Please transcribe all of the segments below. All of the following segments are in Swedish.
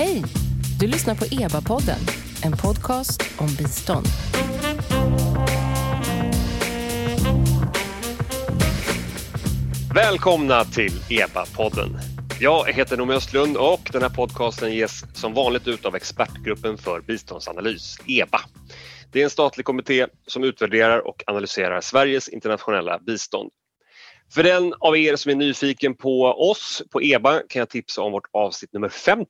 Hej! Du lyssnar på EBA-podden, en podcast om bistånd. Välkomna till EBA-podden. Jag heter Noomi Östlund och den här podcasten ges som vanligt ut av Expertgruppen för biståndsanalys, EBA. Det är en statlig kommitté som utvärderar och analyserar Sveriges internationella bistånd. För den av er som är nyfiken på oss på EBA kan jag tipsa om vårt avsnitt nummer 50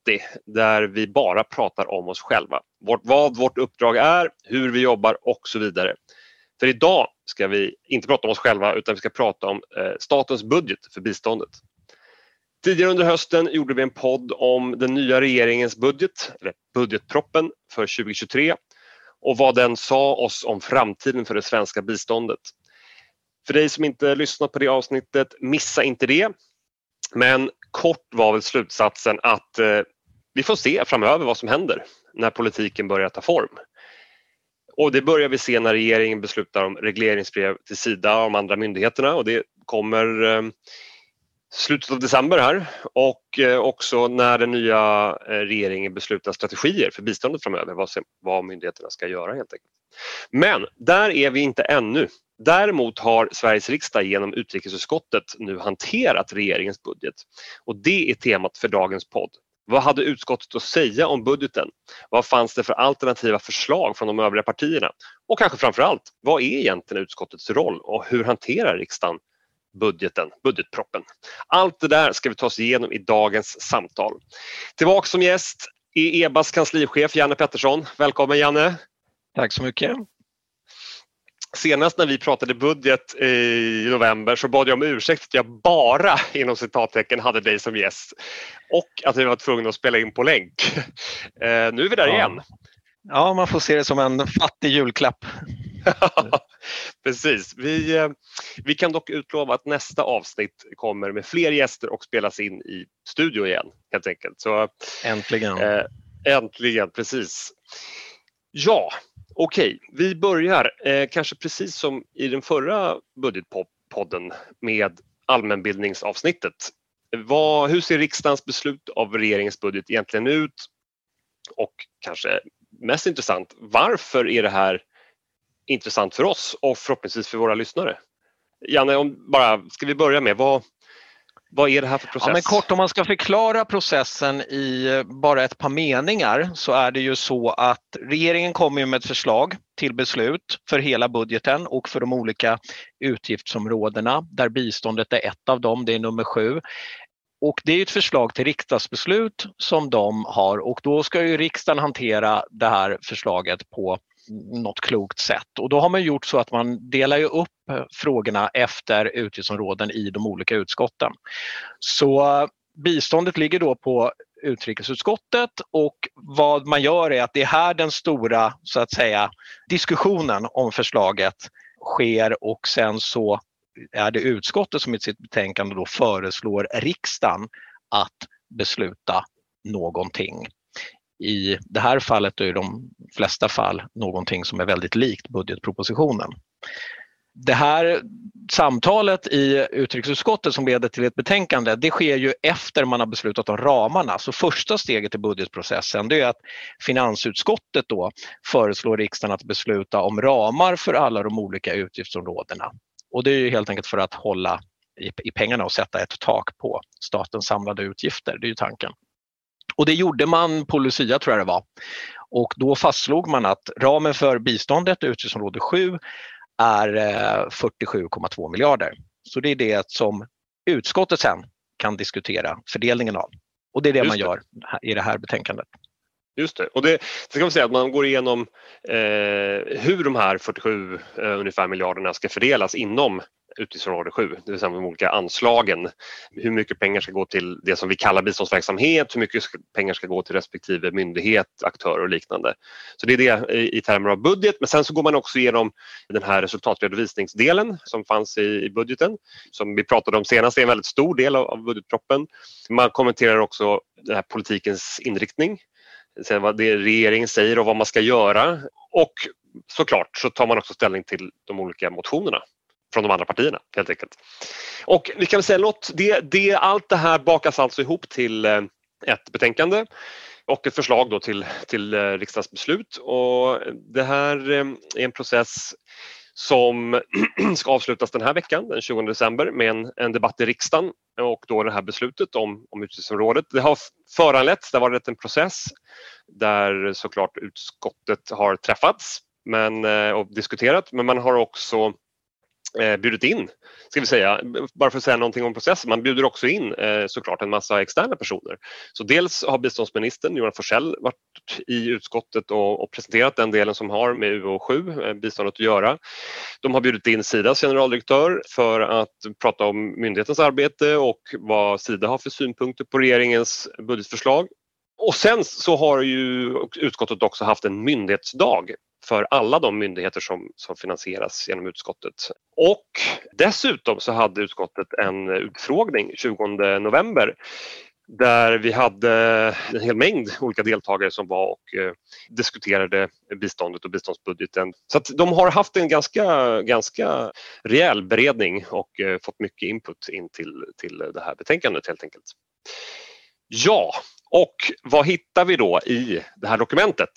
där vi bara pratar om oss själva. Vårt, vad vårt uppdrag är, hur vi jobbar och så vidare. För idag ska vi inte prata om oss själva utan vi ska prata om eh, statens budget för biståndet. Tidigare under hösten gjorde vi en podd om den nya regeringens budget, eller budgetproppen för 2023 och vad den sa oss om framtiden för det svenska biståndet. För dig som inte lyssnat på det avsnittet, missa inte det. Men kort var väl slutsatsen att eh, vi får se framöver vad som händer när politiken börjar ta form. Och det börjar vi se när regeringen beslutar om regleringsbrev till Sida och de andra myndigheterna och det kommer eh, slutet av december här och eh, också när den nya eh, regeringen beslutar strategier för biståndet framöver, vad, vad myndigheterna ska göra helt enkelt. Men där är vi inte ännu. Däremot har Sveriges riksdag genom utrikesutskottet nu hanterat regeringens budget och det är temat för dagens podd. Vad hade utskottet att säga om budgeten? Vad fanns det för alternativa förslag från de övriga partierna? Och kanske framför allt, vad är egentligen utskottets roll och hur hanterar riksdagen budgeten, budgetproppen? Allt det där ska vi ta oss igenom i dagens samtal. Tillbaka som gäst är EBAs kanslichef Janne Pettersson. Välkommen Janne! Tack så mycket! Senast när vi pratade budget i november så bad jag om ursäkt att jag bara inom citattecken hade dig som gäst och att vi var tvungna att spela in på länk. Eh, nu är vi där ja. igen. Ja, man får se det som en fattig julklapp. Precis. Vi, eh, vi kan dock utlova att nästa avsnitt kommer med fler gäster och spelas in i studio igen helt enkelt. Så, äntligen. Eh, äntligen, precis. Ja, okej, okay. vi börjar eh, kanske precis som i den förra budgetpodden med allmänbildningsavsnittet. Vad, hur ser riksdagens beslut av regeringens budget egentligen ut? Och kanske mest intressant, varför är det här intressant för oss och förhoppningsvis för våra lyssnare? Janne, om bara, ska vi börja med vad, vad är det här för process? Ja, men kort om man ska förklara processen i bara ett par meningar så är det ju så att regeringen kommer med ett förslag till beslut för hela budgeten och för de olika utgiftsområdena där biståndet är ett av dem, det är nummer sju. Och det är ett förslag till riksdagsbeslut som de har och då ska ju riksdagen hantera det här förslaget på något klokt sätt. Och då har man gjort så att man delar ju upp eh, frågorna efter utgiftsområden i de olika utskotten. Så eh, biståndet ligger då på utrikesutskottet och vad man gör är att det är här den stora så att säga diskussionen om förslaget sker och sen så är det utskottet som i sitt betänkande då föreslår riksdagen att besluta någonting. I det här fallet och i de flesta fall någonting som är väldigt likt budgetpropositionen. Det här samtalet i utrikesutskottet som leder till ett betänkande, det sker ju efter man har beslutat om ramarna. Så första steget i budgetprocessen det är att finansutskottet då föreslår riksdagen att besluta om ramar för alla de olika utgiftsområdena. Och det är ju helt enkelt för att hålla i pengarna och sätta ett tak på statens samlade utgifter, det är ju tanken. Och det gjorde man på Lucia tror jag det var. Och då fastslog man att ramen för biståndet, utgiftsområde 7, är 47,2 eh, miljarder. Så det är det som utskottet sen kan diskutera fördelningen av. Och det är det Just man gör i det här betänkandet. Just det. Och det, det ska man säga att man går igenom eh, hur de här 47 eh, ungefär miljarderna ska fördelas inom utgiftsområde 7, det vill säga de olika anslagen. Hur mycket pengar ska gå till det som vi kallar biståndsverksamhet, hur mycket pengar ska gå till respektive myndighet, aktör och liknande. Så det är det i termer av budget, men sen så går man också igenom den här resultatredovisningsdelen som fanns i budgeten, som vi pratade om senast, det är en väldigt stor del av budgetproppen. Man kommenterar också den här politikens inriktning, vad det regeringen säger och vad man ska göra och såklart så tar man också ställning till de olika motionerna från de andra partierna helt enkelt. Och vi kan säga något, det, det, allt det här bakas alltså ihop till eh, ett betänkande och ett förslag då till, till eh, riksdagsbeslut. Och det här eh, är en process som ska avslutas den här veckan, den 20 december, med en, en debatt i riksdagen och då det här beslutet om, om utgiftsområdet. Det har föranletts, det har varit en process där såklart utskottet har träffats men, och diskuterat men man har också eh, bjudit in, ska vi säga, bara för att säga någonting om processen, man bjuder också in eh, såklart en massa externa personer. Så dels har biståndsministern Johan Forsell varit i utskottet och, och presenterat den delen som har med UO7, eh, biståndet att göra. De har bjudit in Sidas generaldirektör för att prata om myndighetens arbete och vad Sida har för synpunkter på regeringens budgetförslag. Och sen så har ju utskottet också haft en myndighetsdag för alla de myndigheter som, som finansieras genom utskottet. Och dessutom så hade utskottet en utfrågning 20 november där vi hade en hel mängd olika deltagare som var och eh, diskuterade biståndet och biståndsbudgeten. Så att de har haft en ganska, ganska rejäl beredning och eh, fått mycket input in till, till det här betänkandet helt enkelt. Ja, och vad hittar vi då i det här dokumentet?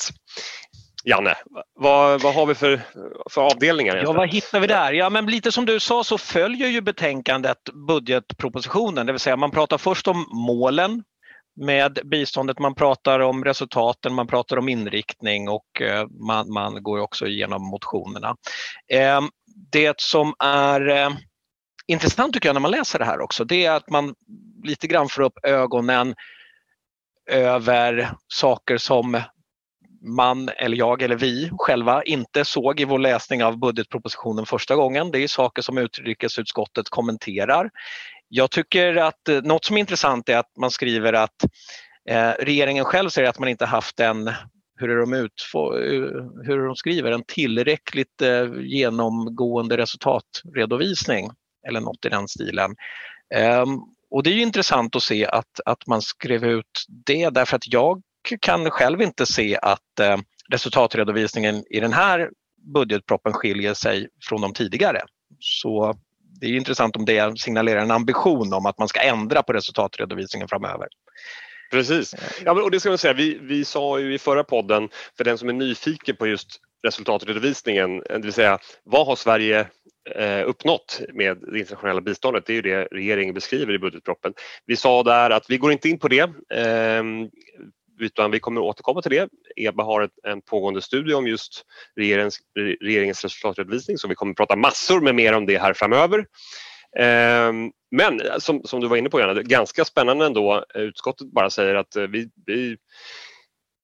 Janne, vad, vad har vi för, för avdelningar? Ja, vad hittar vi där? Ja, men lite som du sa så följer ju betänkandet budgetpropositionen, det vill säga man pratar först om målen med biståndet, man pratar om resultaten, man pratar om inriktning och eh, man, man går också igenom motionerna. Ehm, det som är eh, intressant tycker jag när man läser det här också, det är att man lite grann får upp ögonen över saker som man eller jag eller vi själva inte såg i vår läsning av budgetpropositionen första gången. Det är saker som utrikesutskottet kommenterar. Jag tycker att eh, något som är intressant är att man skriver att eh, regeringen själv säger att man inte haft en hur är de, ut, eh, hur är de skriver, en tillräckligt eh, genomgående resultatredovisning eller något i den stilen. Eh, och det är intressant att se att, att man skrev ut det därför att jag kan själv inte se att eh, resultatredovisningen i den här budgetproppen skiljer sig från de tidigare. Så det är intressant om det signalerar en ambition om att man ska ändra på resultatredovisningen framöver. Precis. Ja, och det ska man säga, vi, vi sa ju i förra podden, för den som är nyfiken på just resultatredovisningen, det vill säga vad har Sverige eh, uppnått med det internationella biståndet? Det är ju det regeringen beskriver i budgetproppen. Vi sa där att vi går inte in på det. Eh, utan vi kommer återkomma till det. EBA har ett, en pågående studie om just regeringens, regeringens resultatredovisning så vi kommer prata massor med mer om det här framöver. Ehm, eh, men som, som, du var inne på Janne, ganska spännande ändå. Utskottet bara säger att eh, vi, vi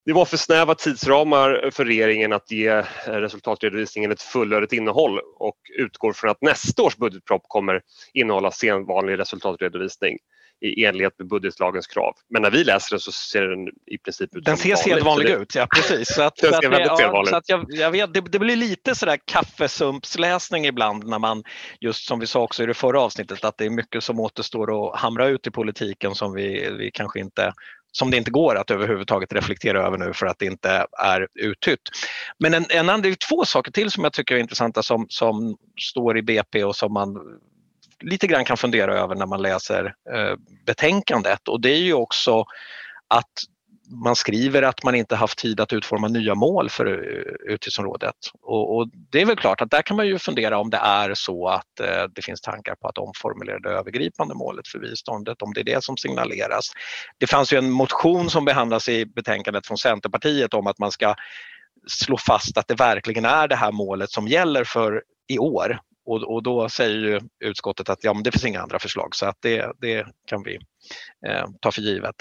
det var för snäva tidsramar för regeringen att ge eh, resultatredovisningen ett fullödigt innehåll och utgår från att nästa års budgetpropp kommer innehålla sedvanlig resultatredovisning i enlighet med budgetlagens krav. Men när vi läser den så ser den i princip ut Den ser sedvanlig ut, ja precis. Så att, den ser väldigt sedvanlig ut. Jag, jag vet, det, det, blir lite sådär kaffesumpsläsning ibland när man, just som vi sa också i det förra avsnittet, att det är mycket som återstår att hamra ut i politiken som vi, vi kanske inte som det inte går att överhuvudtaget reflektera över nu för att det inte är uttytt. Men en, en det är två saker till som jag tycker är intressanta som, som står i BP och som man lite grann kan fundera över när man läser eh, betänkandet och det är ju också att man skriver att man inte haft tid att utforma nya mål för eh, utgiftsområdet. Och, och, det är väl klart att där kan man ju fundera om det är så att eh, det finns tankar på att omformulera det övergripande målet för biståndet, om det är det som signaleras. Det fanns ju en motion som behandlas i betänkandet från Centerpartiet om att man ska slå fast att det verkligen är det här målet som gäller för i år och, och då säger ju utskottet att ja, men det finns inga andra förslag så att det, det kan vi eh, ta för givet.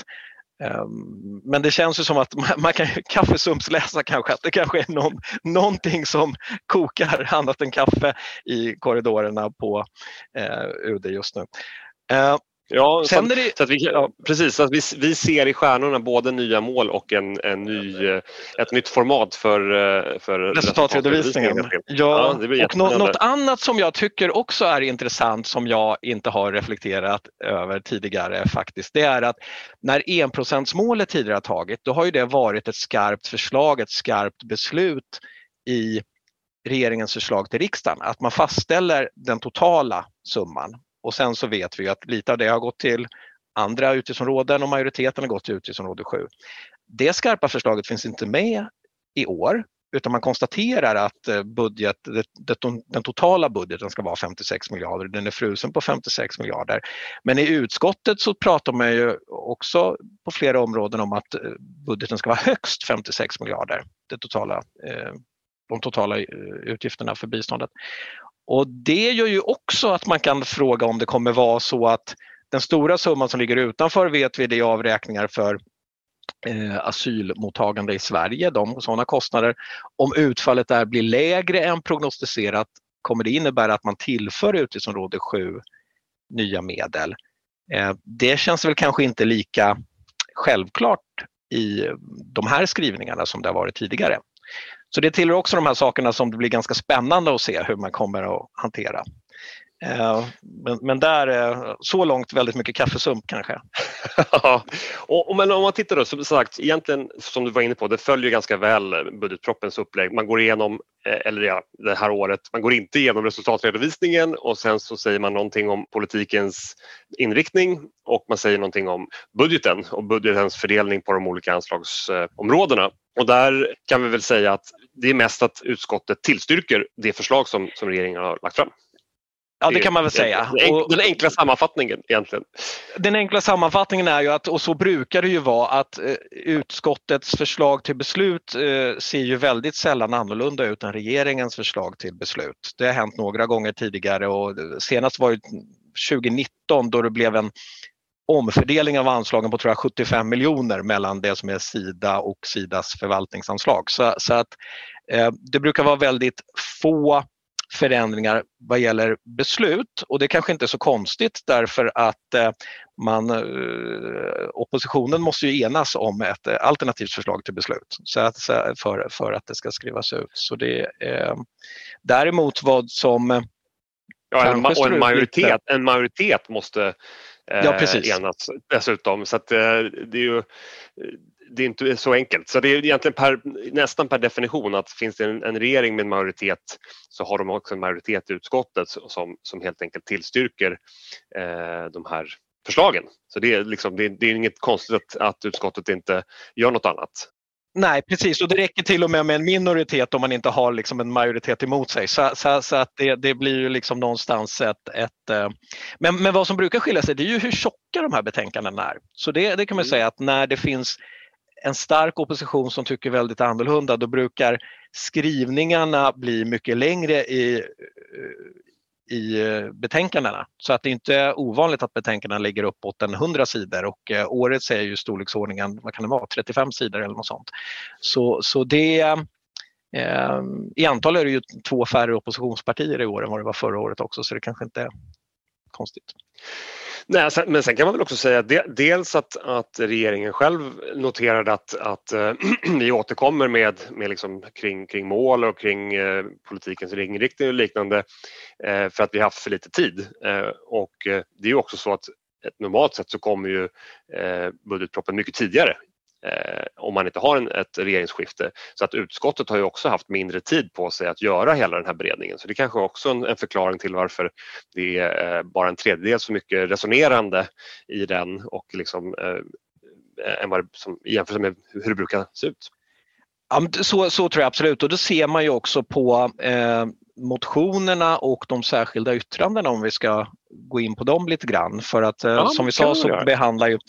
Ehm, men det känns ju som att man, kan kaffesumpsläsa kanske, att det kanske är någon, någonting som kokar annat än kaffe i korridorerna på eh, UD just nu. Eh, Ja, Sen så, det... så att vi, ja, precis. Så att vi, vi ser i stjärnorna både nya mål och en, en ny, eh, ett nytt format för, eh, för resultatredovisningen. Ja, ja och något, något annat som jag tycker också är intressant som jag inte har reflekterat över tidigare faktiskt, det är att när enprocentsmålet tidigare har tagit, då har ju det varit ett skarpt förslag, ett skarpt beslut i regeringens förslag till riksdagen, att man fastställer den totala summan och sen så vet vi att lite av det har gått till andra utgiftsområden och majoriteten har gått till utgiftsområde 7. Det skarpa förslaget finns inte med i år utan man konstaterar att eh, budget, den totala budgeten ska vara 56 miljarder. Den är frusen på 56 miljarder. Men i utskottet så pratar man ju också på flera områden om att eh, budgeten ska vara högst 56 miljarder. Det totala, eh, de totala utgifterna för biståndet. Och det gör ju också att man kan fråga om det kommer vara så att den stora summan som ligger utanför vet vi det är avräkningar för eh, asylmottagande i Sverige, de sådana kostnader. Om utfallet där blir lägre än prognostiserat kommer det innebära att man tillför utgiftsområde 7 nya medel. Eh, det känns väl kanske inte lika självklart i de här skrivningarna som det har varit tidigare. Så det tillhör också de här sakerna som det blir ganska spännande att se hur man kommer att hantera. Eh, men, men där, så långt väldigt mycket kaffesump kanske. ja, och, men om man tittar då, som sagt, egentligen som du var inne på, det följer ganska väl budgetproppens upplägg. Man går igenom, eh, eller ja, det här året, man går inte igenom resultatredovisningen och sen så säger man någonting om politikens inriktning och man säger någonting om budgeten och budgetens fördelning på de olika anslagsområdena. Och där kan vi väl säga att det är mest att utskottet tillstyrker det förslag som, som regeringen har lagt fram. Ja, det kan man väl säga. Den enkla sammanfattningen egentligen. Den enkla sammanfattningen är ju att, och så brukar det ju vara, att eh, utskottets förslag till beslut eh, ser ju väldigt sällan annorlunda ut än regeringens förslag till beslut. Det har hänt några gånger tidigare och senast var det 2019 då det blev en omfördelning av anslagen på tror jag, 75 miljoner mellan det som är Sida och Sidas förvaltningsanslag. Så, så att eh, det brukar vara väldigt få förändringar vad gäller beslut och det kanske inte är så konstigt därför att eh, man, eh, oppositionen måste ju enas om ett eh, alternativt förslag till beslut så att, för, för att det ska skrivas ut. Så det, eh, däremot vad som Ja, en, och en majoritet, en majoritet måste eh, ja, enas dessutom. Så att, eh, det är ju det är inte så enkelt. Så det är egentligen per, nästan per definition att finns det en, en, regering med en majoritet så har de också en majoritet i utskottet som, som helt enkelt tillstyrker eh, de här förslagen. Så det är, liksom, det, det är inget konstigt att, att utskottet inte gör något annat. Nej precis och det räcker till och med med en minoritet om man inte har liksom en majoritet emot sig. Så, så, så att det, det, blir ju liksom någonstans ett... ett eh, men, men vad som brukar skilja sig det är ju hur tjocka de här betänkandena är. Så det, det kan man mm. säga att när det finns en stark opposition som tycker väldigt annorlunda då brukar skrivningarna bli mycket längre i, eh, i eh, betänkandena. Så att det inte är ovanligt att betänkandena ligger uppåt en 100 sidor och eh, årets är ju storleksordningen, vad kan det vara, 35 sidor eller något sånt. Så, så det eh, i antal är det ju två färre oppositionspartier i år än vad det var förra året också så det kanske inte är konstigt. Nej, alltså, men sen kan man väl också säga de, dels att, att regeringen själv noterade att, att eh, vi återkommer med, med liksom kring, kring mål och kring eh, politikens inriktning och liknande eh, för att vi haft för lite tid. och det är också så att normalt sett så kommer ju budgetproppen mycket tidigare om man inte har en, ett regeringsskifte. Så att utskottet har ju också haft mindre tid på sig att göra hela den här beredningen. Så det kanske också är en, en förklaring till varför det är eh, bara en tredjedel så mycket resonerande i den och liksom, eh, än vad som, i jämförelse med hur det brukar se ut. Ja, så, så tror jag absolut och det ser man ju också på eh, motionerna och de särskilda yttrandena om vi ska gå in på dem lite grann. För att eh, ja, som vi sa så behandlar ju,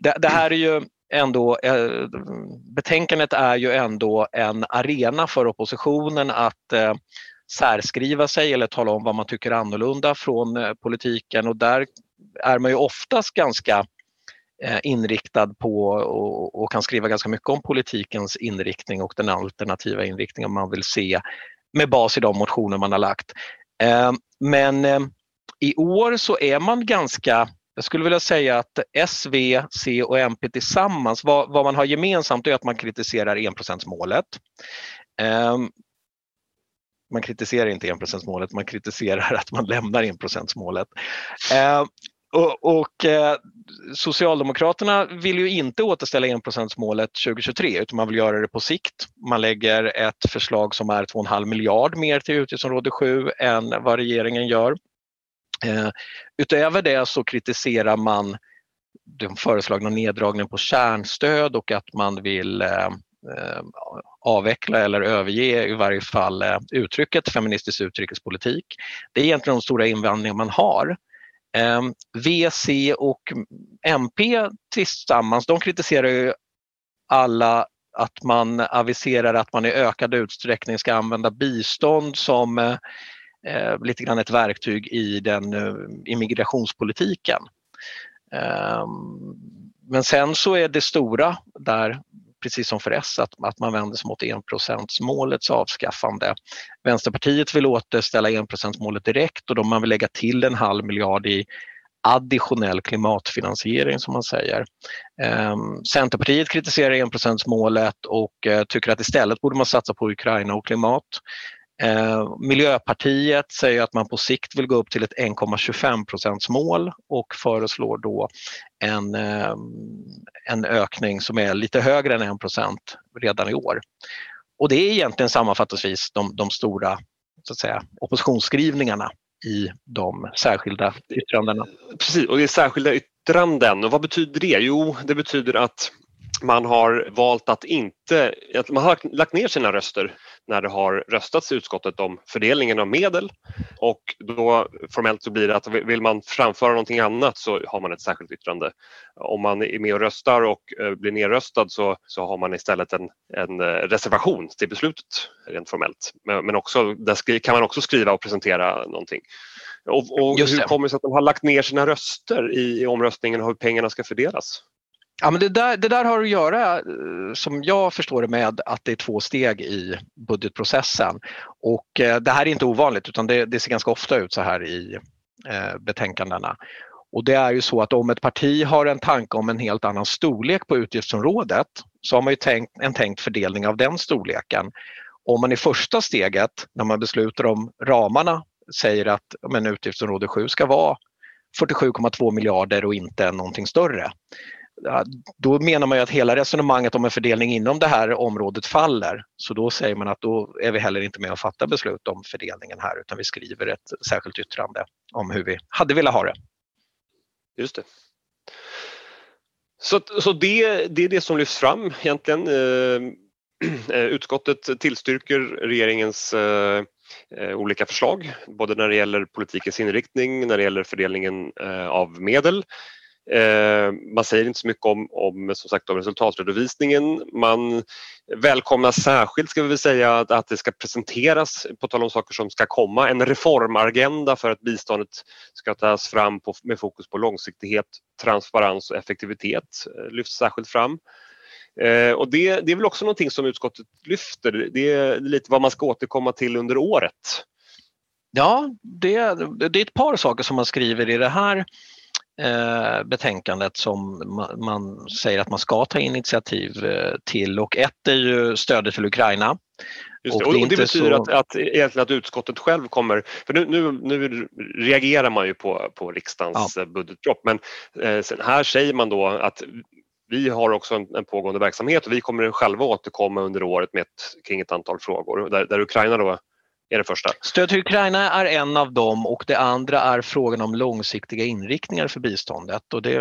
det, det, här är ju ändå, eh, betänkandet är ju ändå en arena för oppositionen att eh, särskriva sig eller tala om vad man tycker annorlunda från eh, politiken och där är man ju oftast ganska eh, inriktad på och, kan skriva ganska mycket om politikens inriktning och den alternativa inriktningen man vill se med bas i de motioner man har lagt. Eh, men i år så är man ganska jag skulle vilja säga att S, V, C och MP tillsammans, vad, vad man har gemensamt är att man kritiserar enprocentsmålet. Um, man kritiserar inte enprocentsmålet, man kritiserar att man lämnar enprocentsmålet. Uh, och, och eh, Socialdemokraterna vill ju inte återställa enprocentsmålet 2023 utan man vill göra det på sikt. Man lägger ett förslag som är 2,5 miljard mer till utgiftsområde 7 än vad regeringen gör. Eh, utöver det så kritiserar man den föreslagna neddragningen på kärnstöd och att man vill eh, eh, avveckla eller överge i varje fall uttrycket feministisk utrikespolitik. Det är egentligen de stora invändningar man har. Ehm, v, C och MP tillsammans, de kritiserar ju alla att man aviserar att man i ökad utsträckning ska använda bistånd som eh, lite grann ett verktyg i den eh, immigrationspolitiken. Eh, men sen så är det stora där, precis som för S, att, att man vänder sig mot enprocentsmålets avskaffande. Vänsterpartiet vill återställa enprocentsmålet direkt och då man vill lägga till en halv miljard i additionell klimatfinansiering som man säger. Eh, Centerpartiet kritiserar enprocentsmålet och eh, tycker att istället borde man satsa på Ukraina och klimat. Eh, Miljöpartiet säger att man på sikt vill gå upp till ett 1,25 procentsmål och föreslår då en, eh, en ökning som är lite högre än 1 procent redan i år. Och det är egentligen sammanfattningsvis de, de stora så att säga, oppositionsskrivningarna i de särskilda yttrandena. Precis, och det är särskilda yttranden. Och vad betyder det? Jo, det betyder att man har valt att inte, att man har lagt ner sina röster när det har röstats i utskottet om fördelningen av medel och då formellt så blir det att vill man framföra någonting annat så har man ett särskilt yttrande. Om man är med och röstar och eh, blir nedröstad så, så har man istället en, en eh, reservation till beslutet rent formellt. Men, men också, där kan man också skriva och presentera någonting. Och, och hur kommer det sig att de har lagt ner sina röster i, i omröstningen och hur pengarna ska fördelas? Ja, men det, där, det där har att göra, eh, som jag förstår det, med att det är två steg i budgetprocessen. Och eh, det här är inte ovanligt utan det, det ser ganska ofta ut så här i eh, betänkandena. Och det är ju så att om ett parti har en tanke om en helt annan storlek på utgiftsområdet så har man ju tänkt, en tänkt fördelning av den storleken. Om man i första steget, när man beslutar om ramarna, säger att men, utgiftsområde 7 ska vara 47,2 miljarder och inte någonting större då menar man ju att hela resonemanget om en fördelning inom det här området faller. Så då säger man att då är vi heller inte med och fattar beslut om fördelningen här utan vi skriver ett särskilt yttrande om hur vi hade velat ha det. Just det. Så, så det, det är det som lyfts fram egentligen. Eh, eh, utskottet tillstyrker regeringens eh, olika förslag, både när det gäller politikens inriktning, när det gäller fördelningen av medel Eh, man säger inte så mycket om, om, som sagt, om resultatredovisningen. Man välkomnar särskilt ska vi säga att, att det ska presenteras, på tal om saker som ska komma, en reformagenda för att biståndet ska tas fram på, med fokus på långsiktighet, transparens och effektivitet eh, lyfts särskilt fram. Eh, och det, det är väl också någonting som utskottet lyfter. Det är lite vad man ska återkomma till under året. Ja, det, det är ett par saker som man skriver i det här betänkandet som man, säger att man ska ta initiativ eh, till och ett är ju stödet till Ukraina. Just det. Och, det, och det betyder så... att, att, egentligen att utskottet själv kommer, för nu, nu, nu reagerar man ju på, på riksdagens ja. budgetpropp men eh, här säger man då att vi har också en, en, pågående verksamhet och vi kommer själva återkomma under året med ett, kring ett antal frågor där, där Ukraina då är det första. Stöd till Ukraina är en av dem och det andra är frågan om långsiktiga inriktningar för biståndet och det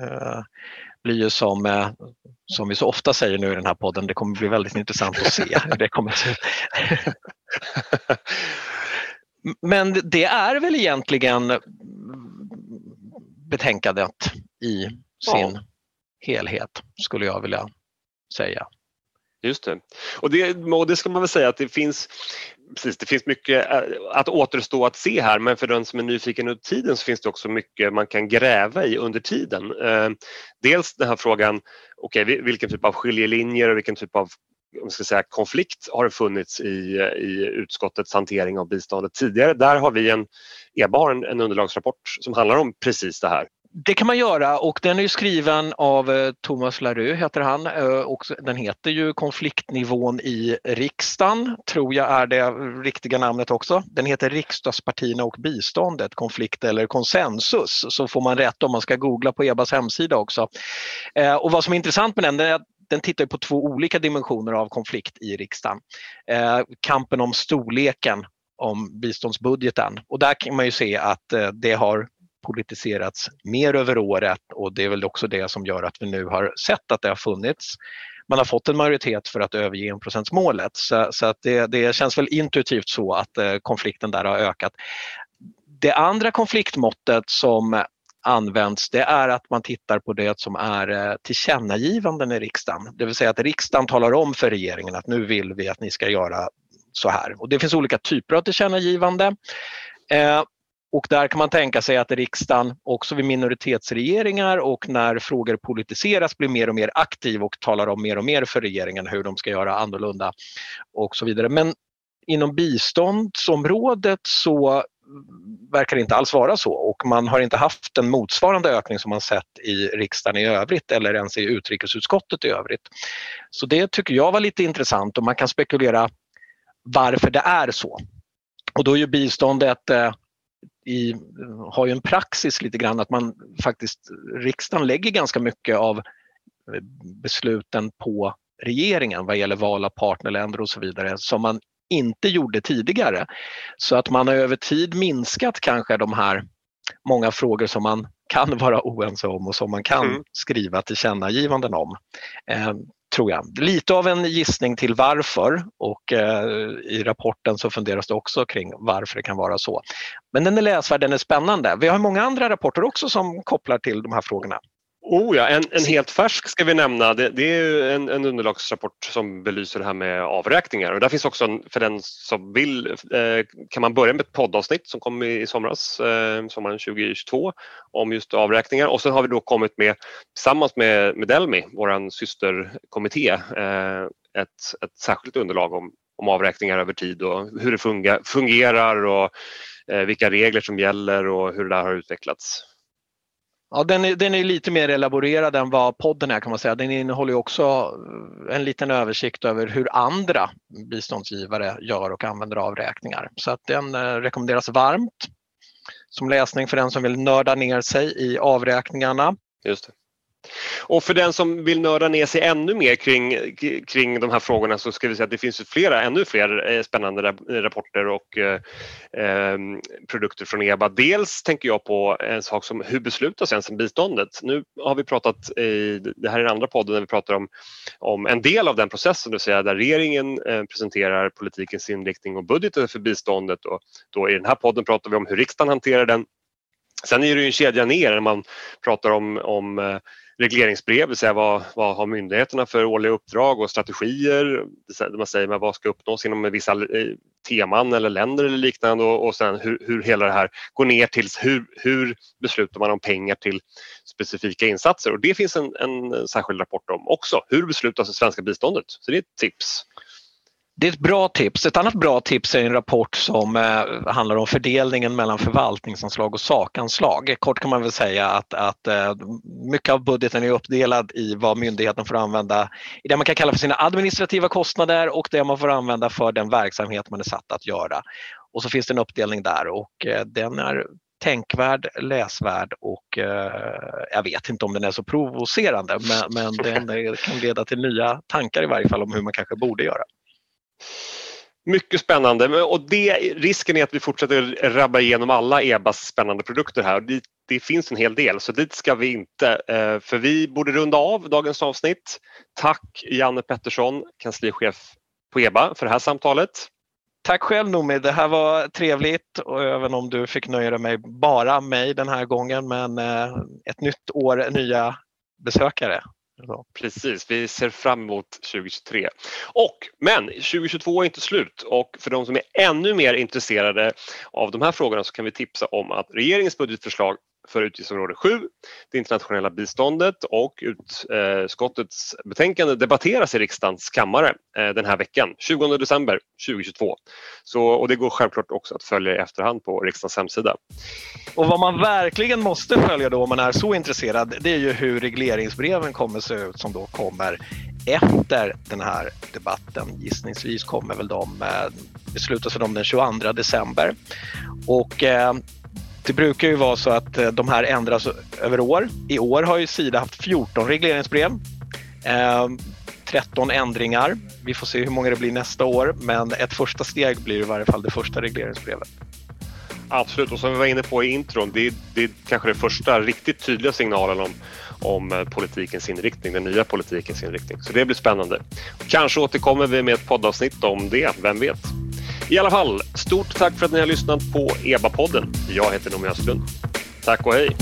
eh, blir ju som, eh, som vi så ofta säger nu i den här podden, det kommer bli väldigt intressant att se hur det kommer se ut. Men det är väl egentligen betänkandet i sin ja. helhet skulle jag vilja säga. Just det. Och det, och det ska man väl säga att det finns, precis, det finns mycket eh, att återstå att se här men för den som är nyfiken under tiden så finns det också mycket man kan gräva i under tiden. Eh, dels den här frågan, okej okay, vilken typ av skiljelinjer och vilken typ av om ska säga, konflikt har det funnits i, eh, i utskottets hantering av biståndet tidigare. Där har vi en, EBA har en, en underlagsrapport som handlar om precis det här. Det kan man göra och den är skriven av eh, Thomas Larue heter han eh, och den heter ju konfliktnivån i riksdagen, tror jag är det riktiga namnet också. Den heter Riksdagspartierna och biståndet, konflikt eller konsensus, så får man rätt om man ska googla på EBAs hemsida också. Eh, och vad som är intressant med den är att den tittar på två olika dimensioner av konflikt i riksdagen. Kampen om storleken om biståndsbudgeten och där kan man ju se att det har politiserats mer över året och det är väl också det som gör att vi nu har sett att det har funnits man har fått en majoritet för att överge enprocentsmålet. Så, så att det, det känns väl intuitivt så att eh, konflikten där har ökat. Det andra konfliktmåttet som används det är att man tittar på det som är eh, tillkännagivanden i riksdagen. Det vill säga att riksdagen talar om för regeringen att nu vill vi att ni ska göra så här. Och det finns olika typer av tillkännagivande. Eh, och där kan man tänka sig att riksdagen också vid minoritetsregeringar och när frågor politiseras blir mer och mer aktiv och talar om mer och mer för regeringen hur de ska göra annorlunda och så vidare. Men inom biståndsområdet så verkar det inte alls vara så och man har inte haft en motsvarande ökning som man sett i riksdagen i övrigt eller ens i utrikesutskottet i övrigt. Så det tycker jag var lite intressant och man kan spekulera varför det är så. Och då är ju biståndet eh, i, har ju en praxis lite grann att man faktiskt, riksdagen lägger ganska mycket av besluten på regeringen vad gäller val av partnerländer och så vidare som man inte gjorde tidigare. Så att man har över tid minskat kanske de här många frågor som man kan vara oense om och som man kan mm. skriva tillkännagivanden om. Tror jag. Lite av en gissning till varför och eh, i rapporten så funderas det också kring varför det kan vara så. Men den är läsvärd, den är spännande. Vi har många andra rapporter också som kopplar till de här frågorna. Oh ja, en, en helt färsk ska vi nämna. Det, det är en, en, underlagsrapport som belyser det här med avräkningar. Och där finns också, en, för den som vill, eh, kan man börja med ett poddavsnitt som kom i, i somras, eh, sommaren 2022, om just avräkningar. Och sen har vi då kommit med, tillsammans med, med Delmi, vår systerkommitté, eh, ett, ett särskilt underlag om, om avräkningar över tid och hur det fungerar, fungerar och eh, vilka regler som gäller och hur det där har utvecklats. Ja, den är, den är lite mer elaborerad än vad podden är kan man säga. Den innehåller också eh, en liten översikt över hur andra biståndsgivare gör och använder avräkningar. Så att den eh, rekommenderas varmt som läsning för den som vill nörda ner sig i avräkningarna. Just det. Och för den som vill nörda ner sig ännu mer kring, kring de här frågorna så ska vi säga att det finns flera, ännu fler eh, spännande rapporter och eh, ehm, produkter från EBA. Dels tänker jag på en sak som hur beslutas ens om biståndet? Nu har vi pratat, i, det här är den andra podden där vi pratar om, om en del av den processen, det vill säga där regeringen eh, presenterar politikens inriktning och budgeten för biståndet och då i den här podden pratar vi om hur riksdagen hanterar den Sen är det ju en kedja ner när man pratar om, om eh, regleringsbrev, det vill säga vad, vad har myndigheterna för årliga uppdrag och strategier. Man säger med vad ska uppnås inom vissa eh, teman eller länder eller liknande och, och sen hur, hur hela det här går ner till hur, hur beslutar man om pengar till specifika insatser och det finns en, en särskild rapport om också. Hur beslutas det svenska biståndet? Så det är ett tips. Det är ett bra tips. Ett annat bra tips är en rapport som eh, handlar om fördelningen mellan förvaltningsanslag och sakanslag. Kort kan man väl säga att, att eh, mycket av budgeten är uppdelad i vad myndigheten får använda i det man kan kalla för sina administrativa kostnader och det man får använda för den verksamhet man är satt att göra. Och så finns det en uppdelning där och eh, den är tänkvärd, läsvärd och eh, jag vet inte om den är så provocerande men, men den kan leda till nya tankar i varje fall om hur man kanske borde göra. Mycket spännande och det, risken är att vi fortsätter rabba igenom alla EBAs spännande produkter här. Det, det finns en hel del så dit ska vi inte eh, för vi borde runda av dagens avsnitt. Tack Janne Pettersson, kanslichef på EBA för det här samtalet. Tack själv Noomi, det här var trevligt och även om du fick nöja dig med bara mig den här gången men eh, ett nytt år, nya besökare. Precis, vi ser fram emot 2023. Och, men 2022 är inte slut och för de som är ännu mer intresserade av de här frågorna så kan vi tipsa om att regeringens budgetförslag för utgiftsområde 7, det internationella biståndet och utskottets betänkande debatteras i riksdagens kammare eh, den här veckan, 20 december 2022. Så, och det går självklart också att följa i efterhand på riksdagens hemsida. Och vad man verkligen måste följa då om man är så intresserad, det är ju hur regleringsbreven kommer se ut som då kommer efter den här debatten. Gissningsvis kommer väl de eh, beslutas beslutas dem den 22 december. Och eh, det brukar ju vara så att eh, de här ändras över år. I år har ju Sida haft 14 regleringsbrev. Ehm, 13 ändringar. Vi får se hur många det blir nästa år, men ett första steg blir i varje fall det första regleringsbrevet. Absolut, och som vi var inne på i intron, det är, det är kanske den första riktigt tydliga signalen om, om eh, politikens inriktning, den nya politikens inriktning. Så det blir spännande. Kanske återkommer vi med ett poddavsnitt om det, vem vet? I alla fall, stort tack för att ni har lyssnat på EBA-podden. Jag heter Noomi Östlund. Tack och hej!